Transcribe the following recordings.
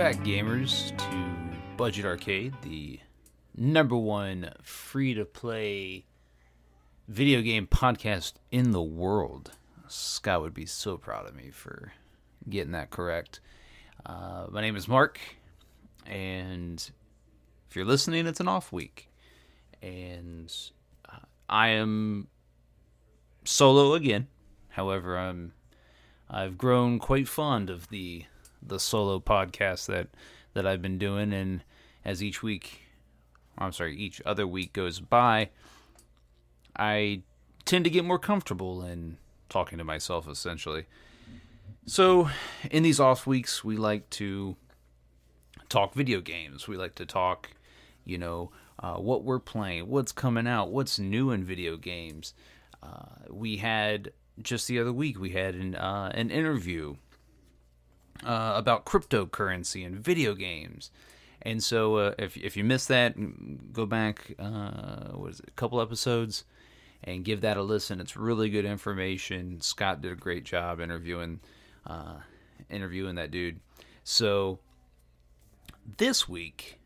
Back, gamers, to Budget Arcade, the number one free to play video game podcast in the world. Scott would be so proud of me for getting that correct. Uh, my name is Mark, and if you're listening, it's an off week. And uh, I am solo again. However, I'm I've grown quite fond of the the solo podcast that that I've been doing, and as each week, I'm sorry, each other week goes by, I tend to get more comfortable in talking to myself, essentially. So, in these off weeks, we like to talk video games. We like to talk, you know, uh, what we're playing, what's coming out, what's new in video games. Uh, we had just the other week we had an uh, an interview uh, about cryptocurrency and video games. And so, uh, if if you missed that, go back. Uh, what is it? A couple episodes, and give that a listen. It's really good information. Scott did a great job interviewing uh, interviewing that dude. So this week,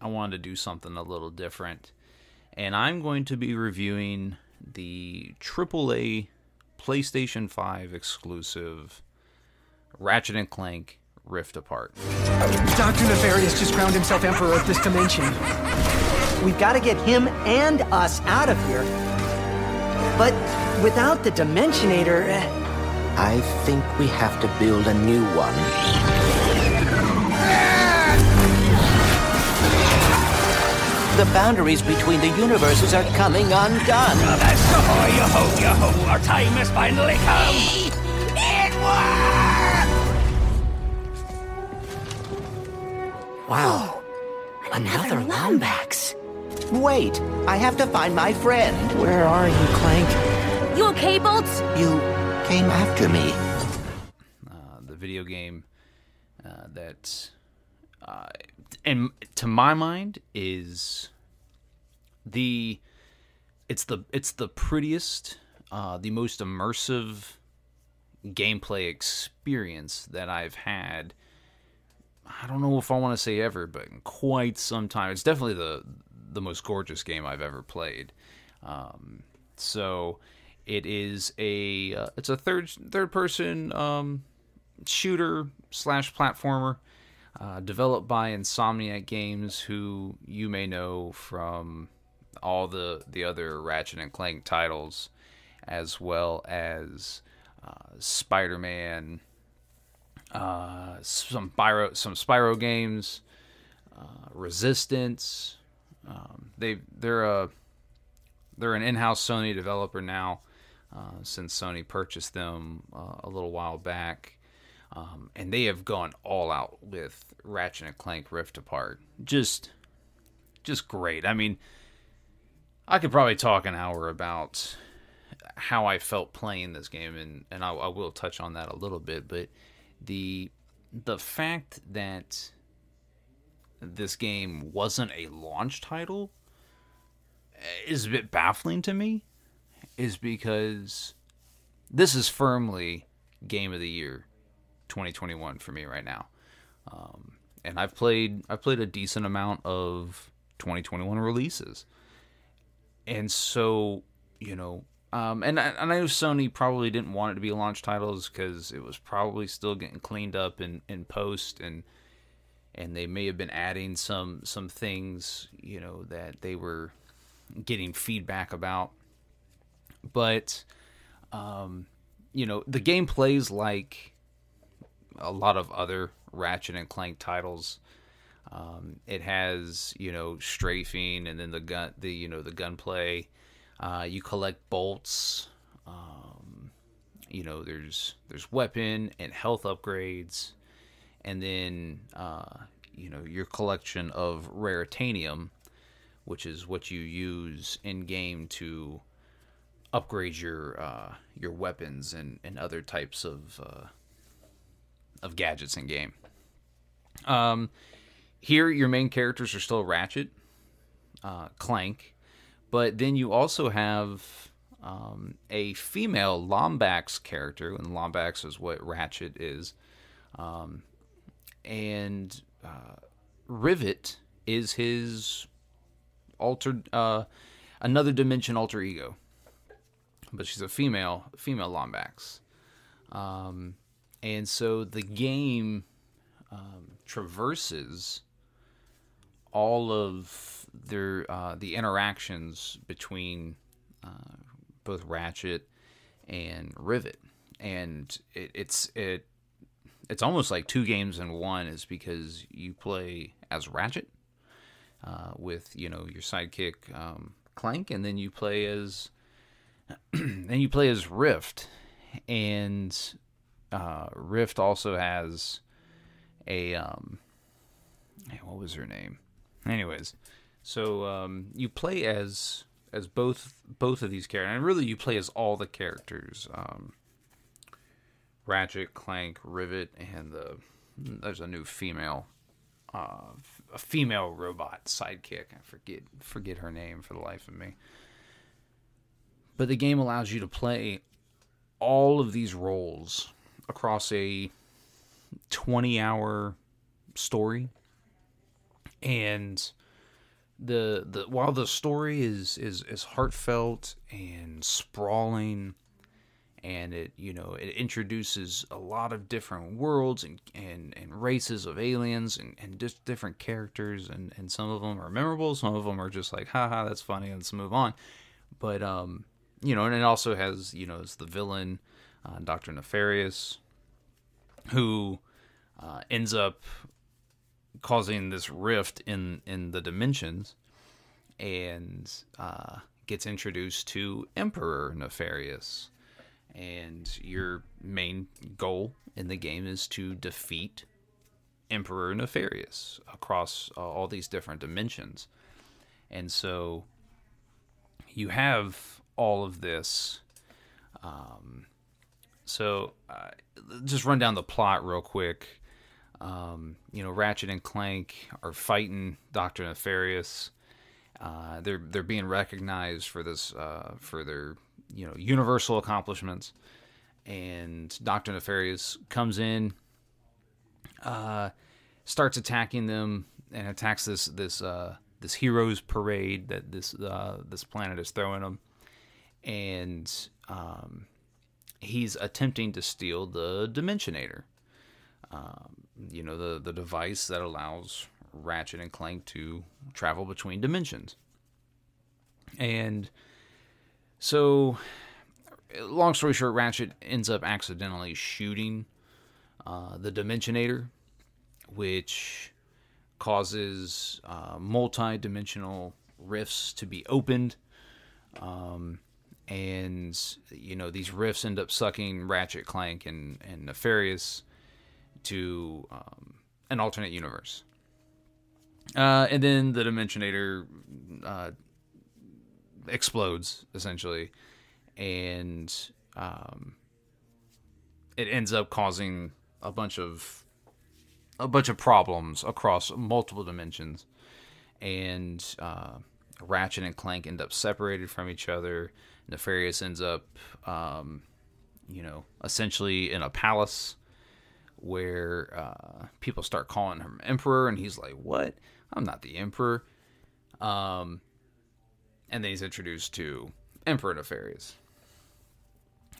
I wanted to do something a little different, and I'm going to be reviewing the AAA PlayStation 5 exclusive Ratchet and Clank Rift Apart. Dr. Nefarious just crowned himself Emperor of this dimension. We've got to get him and us out of here. But without the Dimensionator, eh, I think we have to build a new one. The boundaries between the universes are coming undone. Yo-ho, yo-ho, our time has finally come! Wow, another Lombax. Wait, I have to find my friend. Where are you, Clank? You okay, Bolts? You came after me. uh, the video game uh, that, uh, and to my mind, is the it's the it's the prettiest, uh, the most immersive gameplay experience that I've had. I don't know if I want to say ever, but in quite some time. It's definitely the the most gorgeous game I've ever played. Um, so it is a uh, it's a third third person um, shooter slash platformer uh, developed by Insomniac Games, who you may know from all the the other Ratchet and Clank titles, as well as uh, Spider Man, some Spyro some Spyro games, uh, Resistance. Um, they they're a they're an in-house Sony developer now, uh, since Sony purchased them uh, a little while back, um, and they have gone all out with Ratchet and Clank Rift Apart. Just, just great. I mean, I could probably talk an hour about how I felt playing this game, and and I, I will touch on that a little bit. But the the fact that this game wasn't a launch title is a bit baffling to me is because this is firmly game of the year 2021 for me right now. Um, and I've played I've played a decent amount of 2021 releases, and so you know, um, and I, and I know Sony probably didn't want it to be launch titles because it was probably still getting cleaned up in, in post and and they may have been adding some some things you know that they were getting feedback about. But um, you know the game plays like a lot of other ratchet and clank titles. Um, it has you know strafing and then the gun the you know the gunplay uh, you collect bolts um, you know there's there's weapon and health upgrades and then uh, you know your collection of raritanium, which is what you use in game to upgrade your uh, your weapons and, and other types of uh, of gadgets in game. Um, here, your main characters are still Ratchet, uh, Clank, but then you also have um, a female Lombax character, and Lombax is what Ratchet is. Um, and uh, Rivet is his altered uh, another dimension alter ego, but she's a female female Lombax, um, and so the game um, traverses all of their uh, the interactions between uh, both Ratchet and Rivet, and it, it's it it's almost like two games in one is because you play as Ratchet uh, with you know your sidekick um, Clank, and then you play as then you play as Rift, and uh, Rift also has a um, what was her name? Anyways, so um, you play as as both both of these characters, and really you play as all the characters. Um, Ratchet, Clank, Rivet, and the there's a new female, uh, a female robot sidekick. I forget forget her name for the life of me. But the game allows you to play all of these roles across a 20 hour story and the the while the story is is is heartfelt and sprawling and it you know it introduces a lot of different worlds and and, and races of aliens and, and just different characters and, and some of them are memorable some of them are just like haha that's funny let's move on. But um you know and it also has you know it's the villain uh, dr nefarious who uh, ends up causing this rift in in the dimensions and uh, gets introduced to emperor nefarious and your main goal in the game is to defeat Emperor Nefarious across uh, all these different dimensions. And so you have all of this. Um, so uh, just run down the plot real quick. Um, you know, Ratchet and Clank are fighting Doctor Nefarious. Uh, they're they're being recognized for this uh, for their you know universal accomplishments. And Doctor Nefarious comes in, uh, starts attacking them, and attacks this this uh, this heroes parade that this uh, this planet is throwing them, and um, he's attempting to steal the Dimensionator. Um, you know the the device that allows Ratchet and Clank to travel between dimensions. And so, long story short, Ratchet ends up accidentally shooting uh, the Dimensionator, which causes uh, multi dimensional rifts to be opened. Um, and, you know, these rifts end up sucking Ratchet, Clank, and, and Nefarious to um, an alternate universe. Uh, and then the Dimensionator uh, explodes essentially, and um, it ends up causing a bunch of a bunch of problems across multiple dimensions, and uh, Ratchet and Clank end up separated from each other. Nefarious ends up, um, you know, essentially in a palace where uh, people start calling him emperor, and he's like, "What? I'm not the emperor." Um, and then he's introduced to Emperor Nefarious,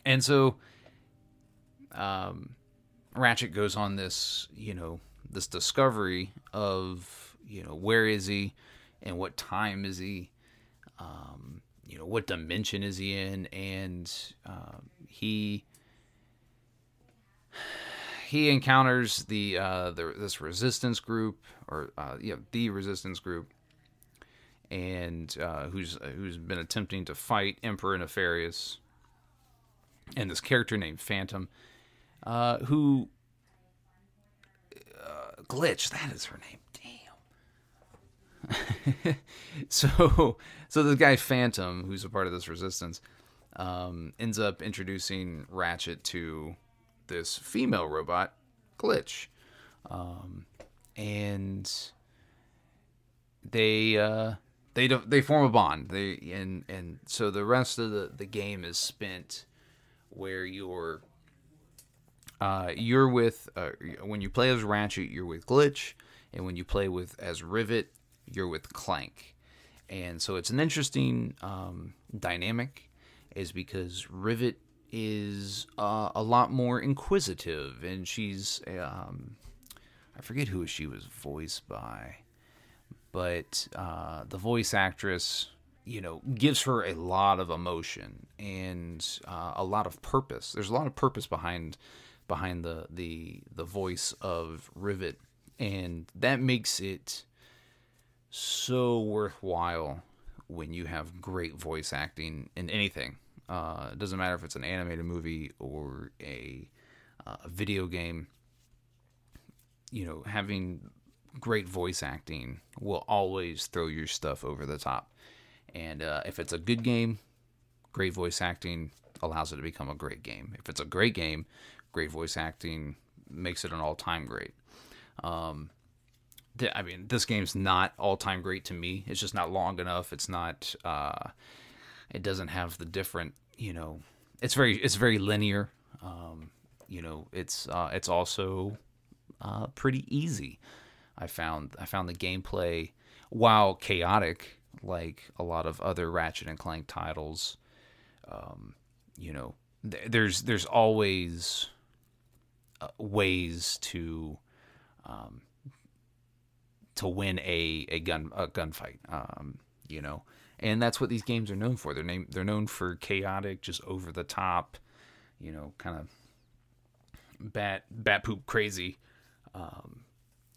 and so um, Ratchet goes on this, you know, this discovery of, you know, where is he, and what time is he, um, you know, what dimension is he in, and uh, he he encounters the uh, the this resistance group or uh, the resistance group, and uh, who's who's been attempting to fight Emperor Nefarious, and this character named Phantom, uh, who uh, glitch that is her name. Damn. so so this guy Phantom, who's a part of this resistance, um, ends up introducing Ratchet to this female robot, Glitch, um, and they uh, they they form a bond. They and and so the rest of the the game is spent where you're uh, you're with uh, when you play as Ratchet, you're with Glitch, and when you play with as Rivet, you're with Clank. And so it's an interesting um, dynamic, is because Rivet is uh, a lot more inquisitive, and she's um, I forget who she was voiced by, but uh, the voice actress, you know, gives her a lot of emotion and uh, a lot of purpose. There's a lot of purpose behind behind the the the voice of Rivet, and that makes it so worthwhile when you have great voice acting in anything. Uh, it doesn't matter if it's an animated movie or a, uh, video game. You know, having great voice acting will always throw your stuff over the top. And uh, if it's a good game, great voice acting allows it to become a great game. If it's a great game, great voice acting makes it an all-time great. Um, th- I mean, this game's not all-time great to me. It's just not long enough. It's not. Uh, it doesn't have the different. You know, it's very it's very linear. Um, you know, it's uh, it's also uh, pretty easy. I found I found the gameplay, while chaotic, like a lot of other Ratchet and Clank titles. Um, you know, th- there's there's always uh, ways to um, to win a, a gun a gunfight. Um, you know, and that's what these games are known for. They're named they're known for chaotic, just over the top, you know, kind of bat bat poop crazy. Um,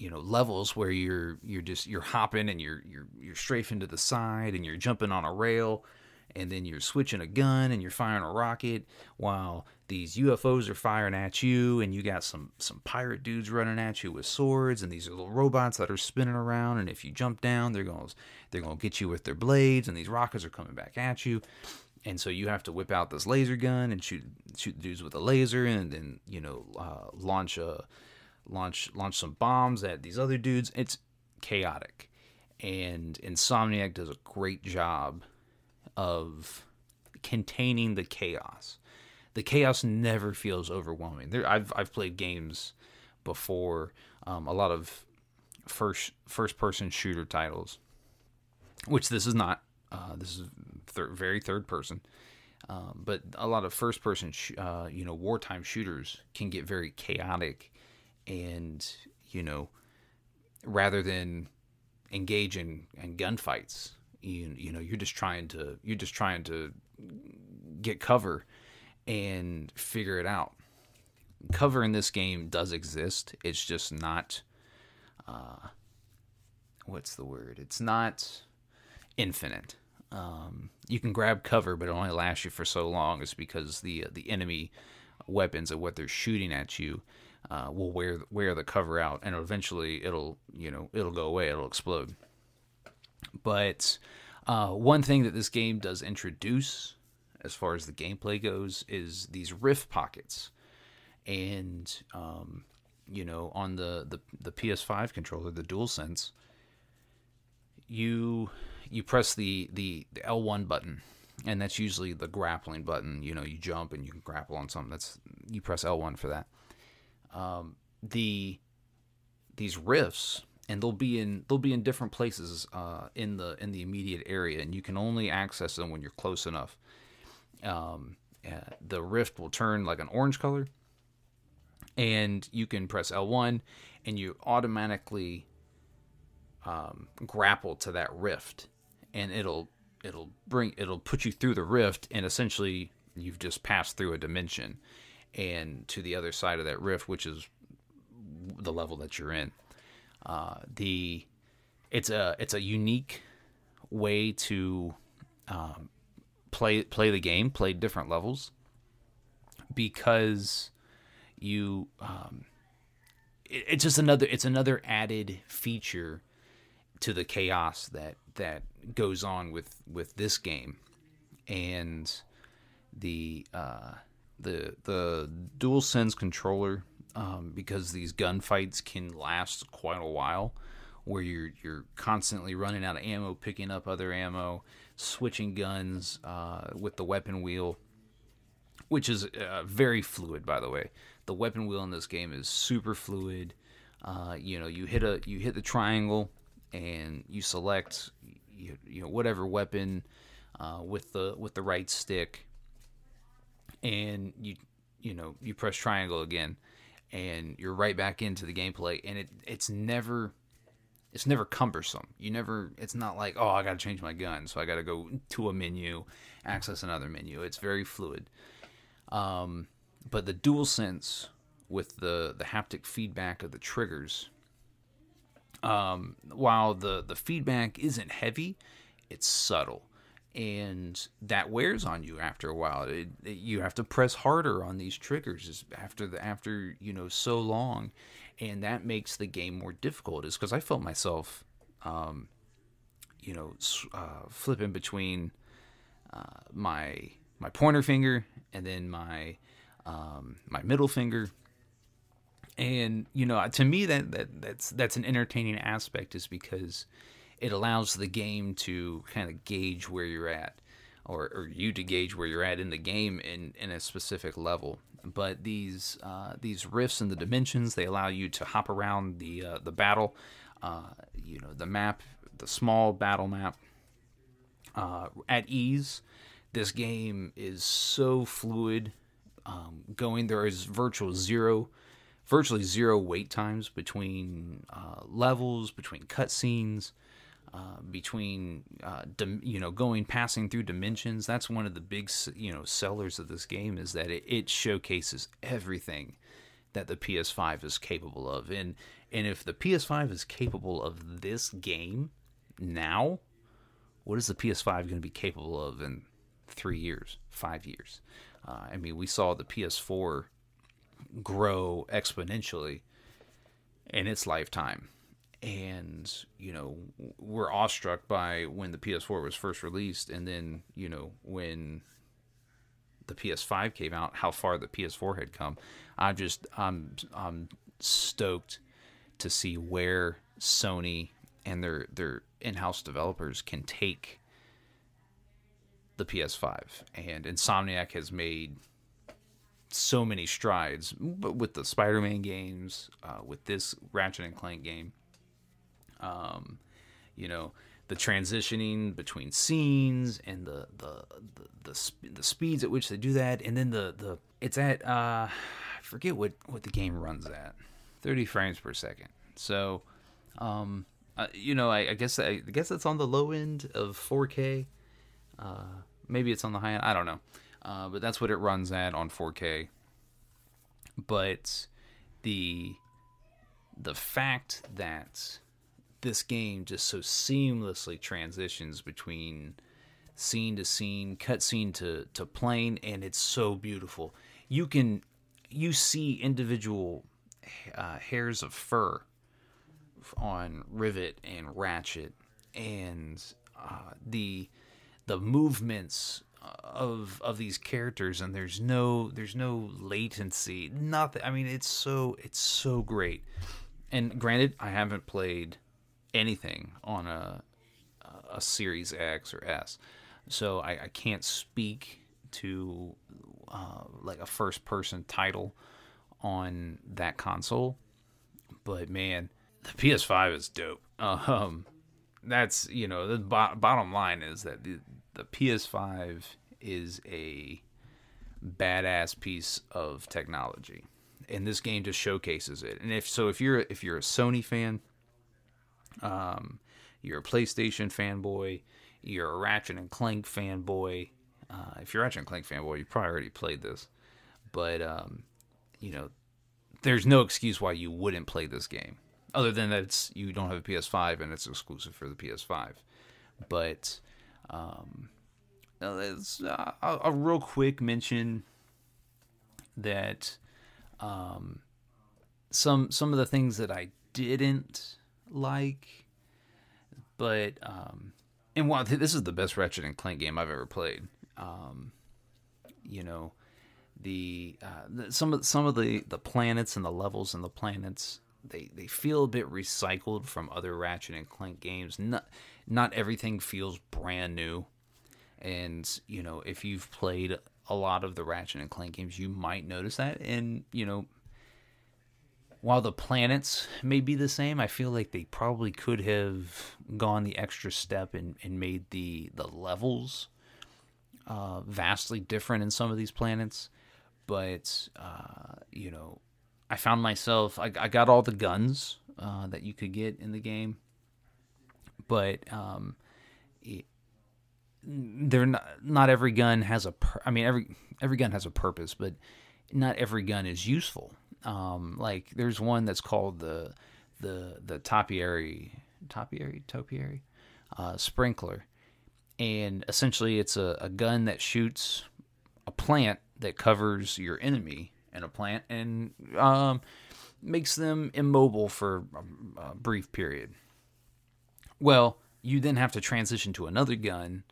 you know levels where you're you're just you're hopping and you're you're you're strafing to the side and you're jumping on a rail and then you're switching a gun and you're firing a rocket while these UFOs are firing at you and you got some some pirate dudes running at you with swords and these little robots that are spinning around. And if you jump down they're going to they're going to get you with their blades and these rockets are coming back at you. And so you have to whip out this laser gun and shoot shoot the dudes with a laser and then you know uh, launch a launch launch some bombs at these other dudes. It's chaotic. And Insomniac does a great job of containing the chaos. The chaos never feels overwhelming. There, I've I've played games before, um, a lot of first first person shooter titles, which this is not. Uh, this is thir- very third person, um, but a lot of first person, sh- uh, you know, wartime shooters can get very chaotic, and you know, rather than engage in, in gunfights, you, you know you're just trying to you're just trying to get cover and figure it out. Cover in this game does exist. It's just not uh what's the word? It's not infinite. Um, you can grab cover but it only lasts you for so long. It's because the the enemy weapons and what they're shooting at you uh, will wear wear the cover out and eventually it'll you know it'll go away. It'll explode but uh, one thing that this game does introduce, as far as the gameplay goes, is these rift pockets. And, um, you know, on the, the, the PS5 controller, the DualSense, you you press the, the, the L1 button, and that's usually the grappling button. You know, you jump and you can grapple on something. That's you press L1 for that. Um, the these rifts and they'll be in they'll be in different places uh, in the in the immediate area and you can only access them when you're close enough. Um, uh, the rift will turn like an orange color and you can press L1 and you automatically um, grapple to that rift and it'll it'll bring it'll put you through the rift and essentially you've just passed through a dimension and to the other side of that rift which is the level that you're in uh, the it's a it's a unique way to um, play play the game play different levels because you um, it, it's just another it's another added feature to the chaos that that goes on with with this game. And the uh, the the dual sense controller um, because these gunfights can last quite a while where you're you're constantly running out of ammo picking up other ammo switching guns uh, with the weapon wheel which is uh, very fluid by the way. The weapon wheel in this game is super fluid. Uh, you know you hit a you hit the triangle and you select you, you know whatever weapon uh, with the with the right stick and you you know you press triangle again and you're right back into the gameplay and it it's never it's never cumbersome. You never it's not like oh i gotta change my gun so i gotta go to a menu access another menu. It's very fluid. Um, but the dual sense with the the haptic feedback of the triggers um, while the the feedback isn't heavy it's subtle and that wears on you after a while. It, it, you have to press harder on these triggers after the after you know so long, and that makes the game more difficult. Is because I felt myself, um, you know, uh, flipping between uh, my my pointer finger and then my um, my middle finger. And you know, to me, that, that that's that's an entertaining aspect, is because it allows the game to kind of gauge where you're at or, or you to gauge where you're at in the game in, in a specific level. But these uh, these rifts in the dimensions they allow you to hop around the uh, the battle uh, you know the map the small battle map uh, at ease. This game is so fluid um, going there is virtual zero virtually zero wait times between uh, levels between cutscenes uh, between uh, dim, you know going passing through dimensions. That's one of the big you know sellers of this game is that it, it showcases everything that the PS5 is capable of. And and if the PS5 is capable of this game now what is the PS5 going to be capable of in 3 years 5 years? Uh, I mean we saw the PS4 grow exponentially in its lifetime and you know we're awestruck by when the PS4 was first released, and then you know when the PS5 came out, how far the PS4 had come. I'm just I'm I'm stoked to see where Sony and their their in-house developers can take the PS5. And Insomniac has made so many strides, but with the Spider-Man games, uh, with this Ratchet and Clank game, um, you know the transitioning between scenes and the the the, the, sp- the speeds at which they do that. And then the the it's at uh I forget what what the game runs at. 30 frames per second. So um uh, you know I, I guess I, guess it's on the low end of 4k uh maybe it's on the high end. I don't know. Uh, but that's what it runs at on 4k but the the fact that this game just so seamlessly transitions between scene to scene, cutscene to to plane, and it's so beautiful. You can you see individual uh, hairs of fur on Rivet and Ratchet, and uh, the the movements of of these characters, and there's no there's no latency, nothing. I mean, it's so it's so great. And granted, I haven't played anything on a a Series X or S, so I, I can't speak to uh, like a first person title on that console. but man, the PS5 is dope. Um, that's you know the bo- bottom line is that the, the PS5 is a badass piece of technology, and this game just showcases it. And if so, if you're if you're a Sony fan, um, you're a PlayStation fanboy, you're a Ratchet and Clank fanboy. Uh, if you're a Ratchet and Clank fanboy, you probably already played this, but um, you know, there's no excuse why you wouldn't play this game, other than that it's you don't have a PS5 and it's exclusive for the PS5. But um, it's uh, a, a real quick mention that um, some some of the things that I didn't like, but um, and while this is the best Ratchet and Clank game I've ever played, um, you know, the, uh, the some of some of the the planets and the levels and the planets they they feel a bit recycled from other Ratchet and Clank games. Not not everything feels brand new, and you know if you've played a lot of the Ratchet and Clank games, you might notice that. And you know, while the planets may be the same, I feel like they probably could have gone the extra step and, and made the the levels uh, vastly different in some of these planets. But uh, you know, I found myself I, I got all the guns uh, that you could get in the game, but um, it, they're not not every gun has a I mean every every gun has a purpose, but not every gun is useful. Um, like there's one that's called the the the topiary topiary topiary uh, sprinkler, and essentially it's a, a gun that shoots a plant that covers your enemy in a plant and um, makes them immobile for a, a brief period. Well, you then have to transition to another gun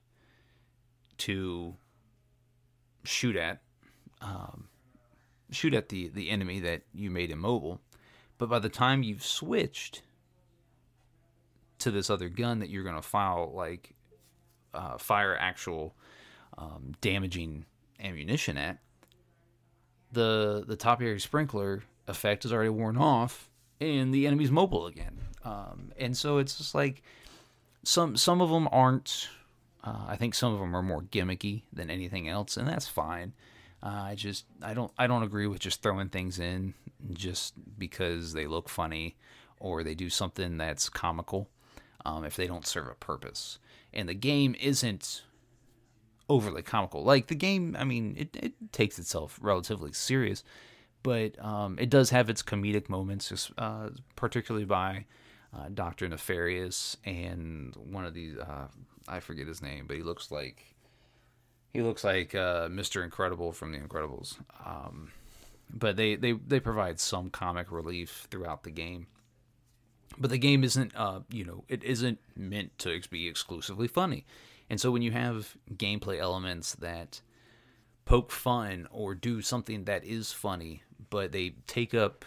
to shoot at um, shoot at the the enemy that you made immobile but by the time you've switched to this other gun that you're going to file like uh, fire actual um, damaging ammunition at the the topiary sprinkler effect is already worn off and the enemy's mobile again um, and so it's just like some some of them aren't uh, I think some of them are more gimmicky than anything else, and that's fine. Uh, I just I don't I don't agree with just throwing things in just because they look funny or they do something that's comical um, if they don't serve a purpose. And the game isn't overly comical. Like the game, I mean, it, it takes itself relatively serious, but um, it does have its comedic moments, uh, particularly by uh, Doctor Nefarious and one of these. Uh, I forget his name, but he looks like he looks like uh, Mr. Incredible from The Incredibles. Um, but they, they they provide some comic relief throughout the game. But the game isn't, uh, you know, it isn't meant to be exclusively funny. And so when you have gameplay elements that poke fun or do something that is funny, but they take up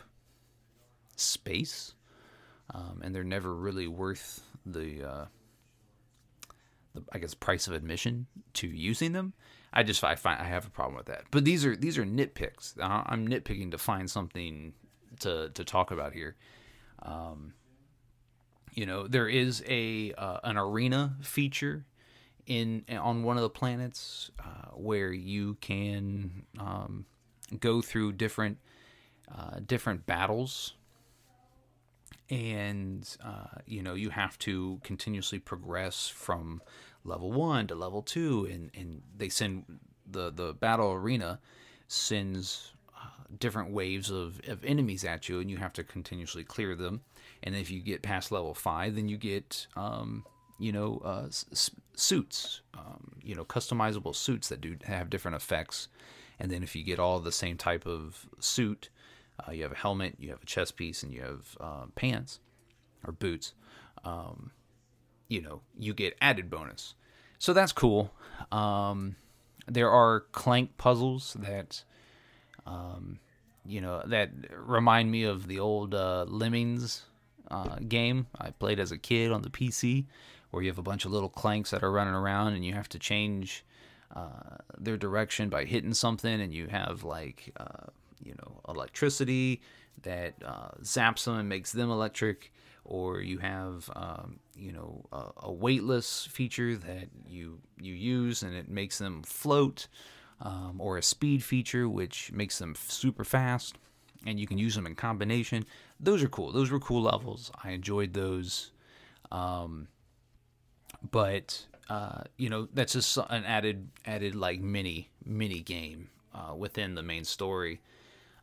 space, um, and they're never really worth the uh, the I guess price of admission to using them. I just I find I have a problem with that. But these are these are nitpicks. I'm nitpicking to find something to to talk about here. Um, you know, there is a uh, an arena feature in on one of the planets uh, where you can um, go through different uh, different battles and uh, you know you have to continuously progress from level one to level two, and and they send the the battle arena sends uh, different waves of, of enemies at you, and you have to continuously clear them. And if you get past level five, then you get um, you know uh, s- suits, um, you know customizable suits that do have different effects. And then if you get all the same type of suit, uh, you have a helmet, you have a chest piece, and you have uh, pants or boots. Um, you know, you get added bonus. So that's cool. Um, there are clank puzzles that, um, you know, that remind me of the old uh, Lemmings uh, game I played as a kid on the PC, where you have a bunch of little clanks that are running around and you have to change uh, their direction by hitting something, and you have like uh, you know electricity, that uh, zaps them and makes them electric, or you have um, you know a, a, weightless feature that you you use and it makes them float, um, or a speed feature which makes them super fast, and you can use them in combination. Those are cool. Those were cool levels. I enjoyed those. Um, but uh, you know that's just an added added like mini mini game uh, within the main story.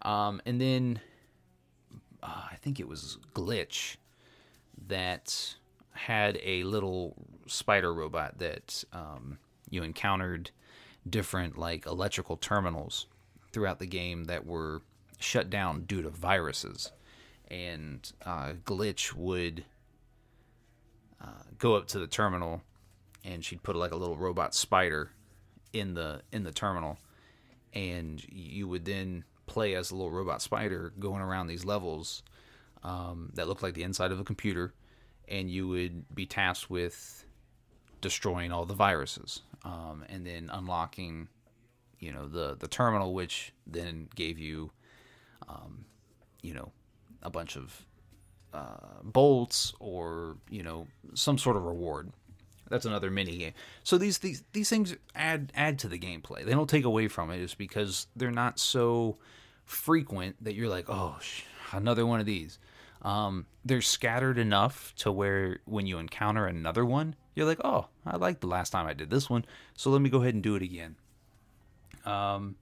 Um, and then uh, I think it was Glitch that had a little spider robot that um, you encountered different like electrical terminals throughout the game that were shut down due to viruses. And uh, glitch would uh, go up to the terminal and she'd put like a little robot spider in the in the terminal. And you would then play as a little robot spider going around these levels um, that looked like the inside of a computer and you would be tasked with destroying all the viruses um, and then unlocking you know the the terminal which then gave you um, you know a bunch of uh, bolts or you know some sort of reward that's another mini game. So these these these things add add to the gameplay. They don't take away from it. It's because they're not so frequent that you're like oh sh- another one of these. Um, they're scattered enough to where when you encounter another one you're like oh i like the last time i did this one so let me go ahead and do it again. Um,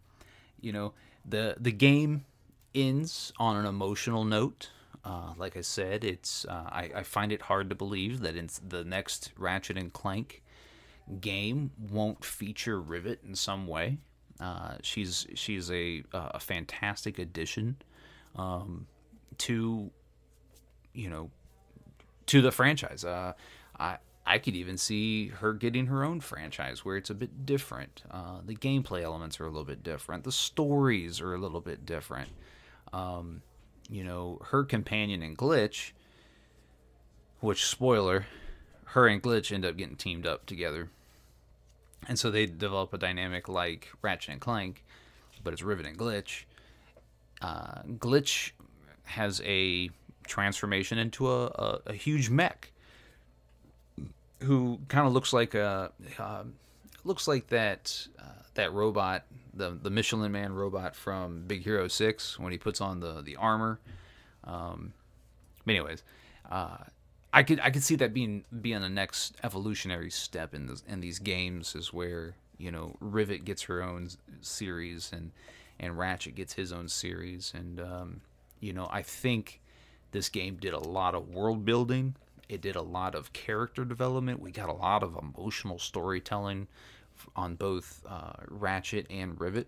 you know the the game ends on an emotional note. Uh, like I said, it's uh, I, I, find it hard to believe that in the next Ratchet and Clank game won't feature Rivet in some way. Uh, she's she's a a fantastic addition um, to you know to the franchise. Uh, I I could even see her getting her own franchise where it's a bit different. Uh, the gameplay elements are a little bit different. The stories are a little bit different. Um, you know, her companion and Glitch, which spoiler, her and Glitch end up getting teamed up together. And so they develop a dynamic like Ratchet and Clank, but it's Rivet and Glitch. Uh, Glitch has a transformation into a, a, a huge mech who kind of looks like a uh, looks like that uh, that robot, the the Michelin Man robot from Big Hero Six, when he puts on the the armor. Um, anyways, uh, I could I could see that being being the next evolutionary step in this, in these games is where you know Rivet gets her own series and and Ratchet gets his own series, and um, you know I think this game did a lot of world building. It did a lot of character development. We got a lot of emotional storytelling on both uh, Ratchet and Rivet.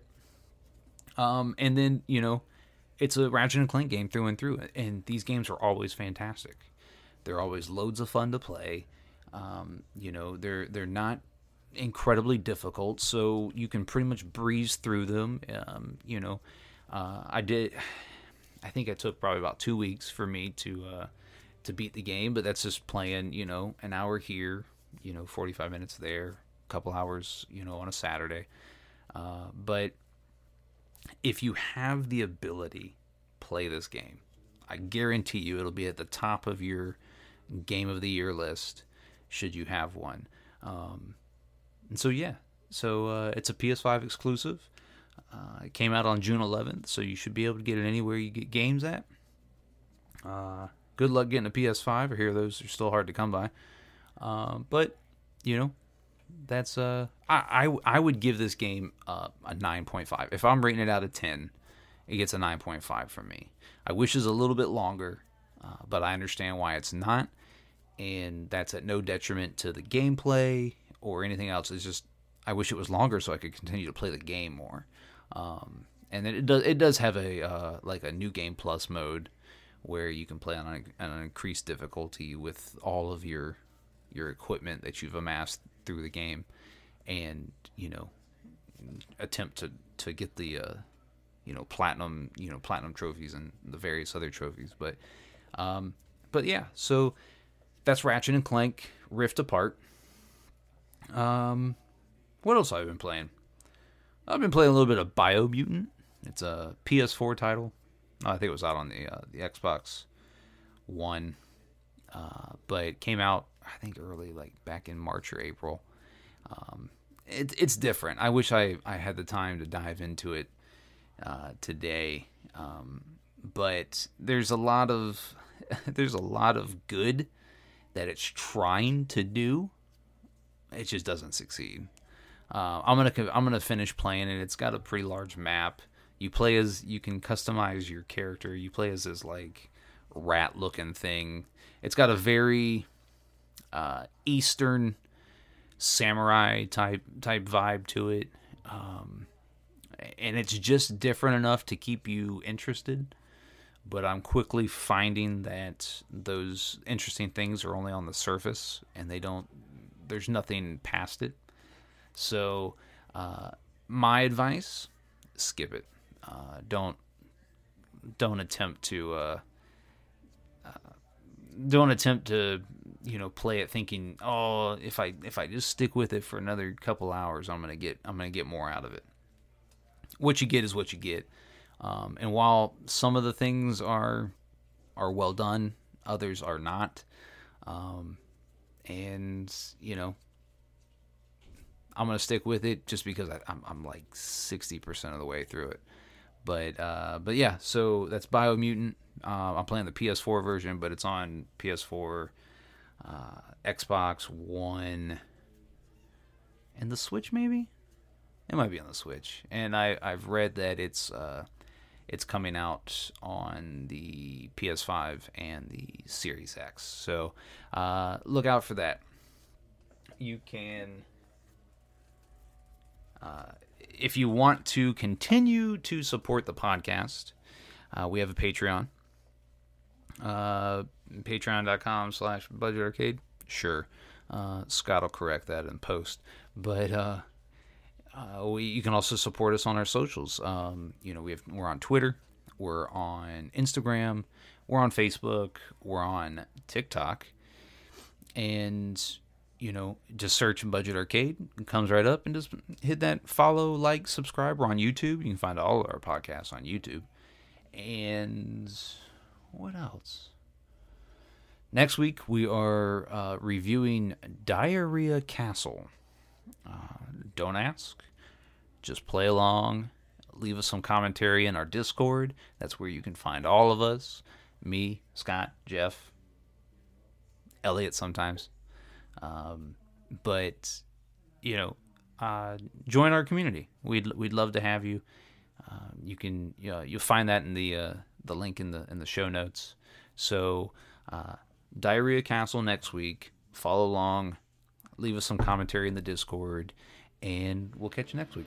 Um, and then you know, it's a Ratchet and Clank game through and through, and these games are always fantastic. They're always loads of fun to play. Um, you know, they're they're not incredibly difficult, so you can pretty much breeze through them. Um, you know, uh, I did. I think it took probably about two weeks for me to uh, to beat the game, but that's just playing. You know, an hour here, you know, forty five minutes there, couple hours, you know, on a Saturday. Uh, but if you have the ability, play this game. I guarantee you it'll be at the top of your game of the year list, should you have one. Um, and so, yeah, so uh, it's a PS5 exclusive. Uh, it came out on June 11th, so you should be able to get it anywhere you get games at. Uh, good luck getting a PS5. I hear those are still hard to come by. Uh, but, you know, that's uh I, I, I would give this game uh, a 9.5 if i'm rating it out of 10 it gets a 9.5 from me. I wish it's a little bit longer uh, but i understand why it's not. And that's at no detriment to the gameplay or anything else. It's just i wish it was longer so i could continue to play the game more. Um, and then it does it does have a uh, like a new game plus mode where you can play on, a, on an increased difficulty with all of your your equipment that you've amassed through the game, and you know, attempt to to get the uh, you know platinum you know platinum trophies and the various other trophies. But um, but yeah, so that's Ratchet and Clank Rift Apart. Um, what else have I been playing? I've been playing a little bit of Biomutant. It's a PS4 title. I think it was out on the uh, the Xbox One, uh, but it came out I think early, like back in March or April. Um, it, it's different. I wish I, I had the time to dive into it uh, today, um, but there's a lot of there's a lot of good that it's trying to do. It just doesn't succeed. Uh, I'm gonna I'm gonna finish playing it. It's got a pretty large map. You play as you can customize your character. You play as this like rat looking thing. It's got a very uh, Eastern samurai type type vibe to it, um, and it's just different enough to keep you interested. But I'm quickly finding that those interesting things are only on the surface, and they don't. There's nothing past it. So, uh, my advice: skip it. Uh, don't don't attempt to uh, uh don't attempt to you know play it thinking oh if i if i just stick with it for another couple hours i'm gonna get i'm gonna get more out of it. What you get is what you get. Um, and while some of the things are are well done others are not um, and you know i'm gonna stick with it just because I, am I'm, I'm like 60% of the way through it. But uh, but yeah so that's biomutant. Uh, i'm playing the ps4 version but it's on ps4 uh, Xbox One, and the Switch. Maybe it might be on the Switch. And I I've read that it's uh, it's coming out on the PS5 and the Series X. So uh, look out for that. You can. Uh, if you want to continue to support the podcast, uh, we have a Patreon. Uh, Patreon.com slash budget arcade. Sure. Uh, Scott will correct that in post. But uh, uh, we, you can also support us on our socials. Um, you know, we have, we're on Twitter, we're on Instagram, we're on Facebook, we're on TikTok. And, you know, just search Budget Arcade. It comes right up and just hit that follow, like, subscribe. We're on YouTube. You can find all of our podcasts on YouTube. And what else? Next week, we are uh, reviewing Diarrhea Castle. Uh, don't ask, just play along. Leave us some commentary in our Discord. That's where you can find all of us me, Scott, Jeff, Elliot sometimes. Um, but, you know, uh, join our community. We'd, we'd love to have you. Uh, you can you know, you'll find that in the uh, the link in the in the show notes. So uh, Diarrhea Castle next week. Follow along, leave us some commentary in the Discord, and we'll catch you next week.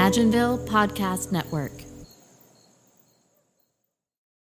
Imagineville Podcast Network.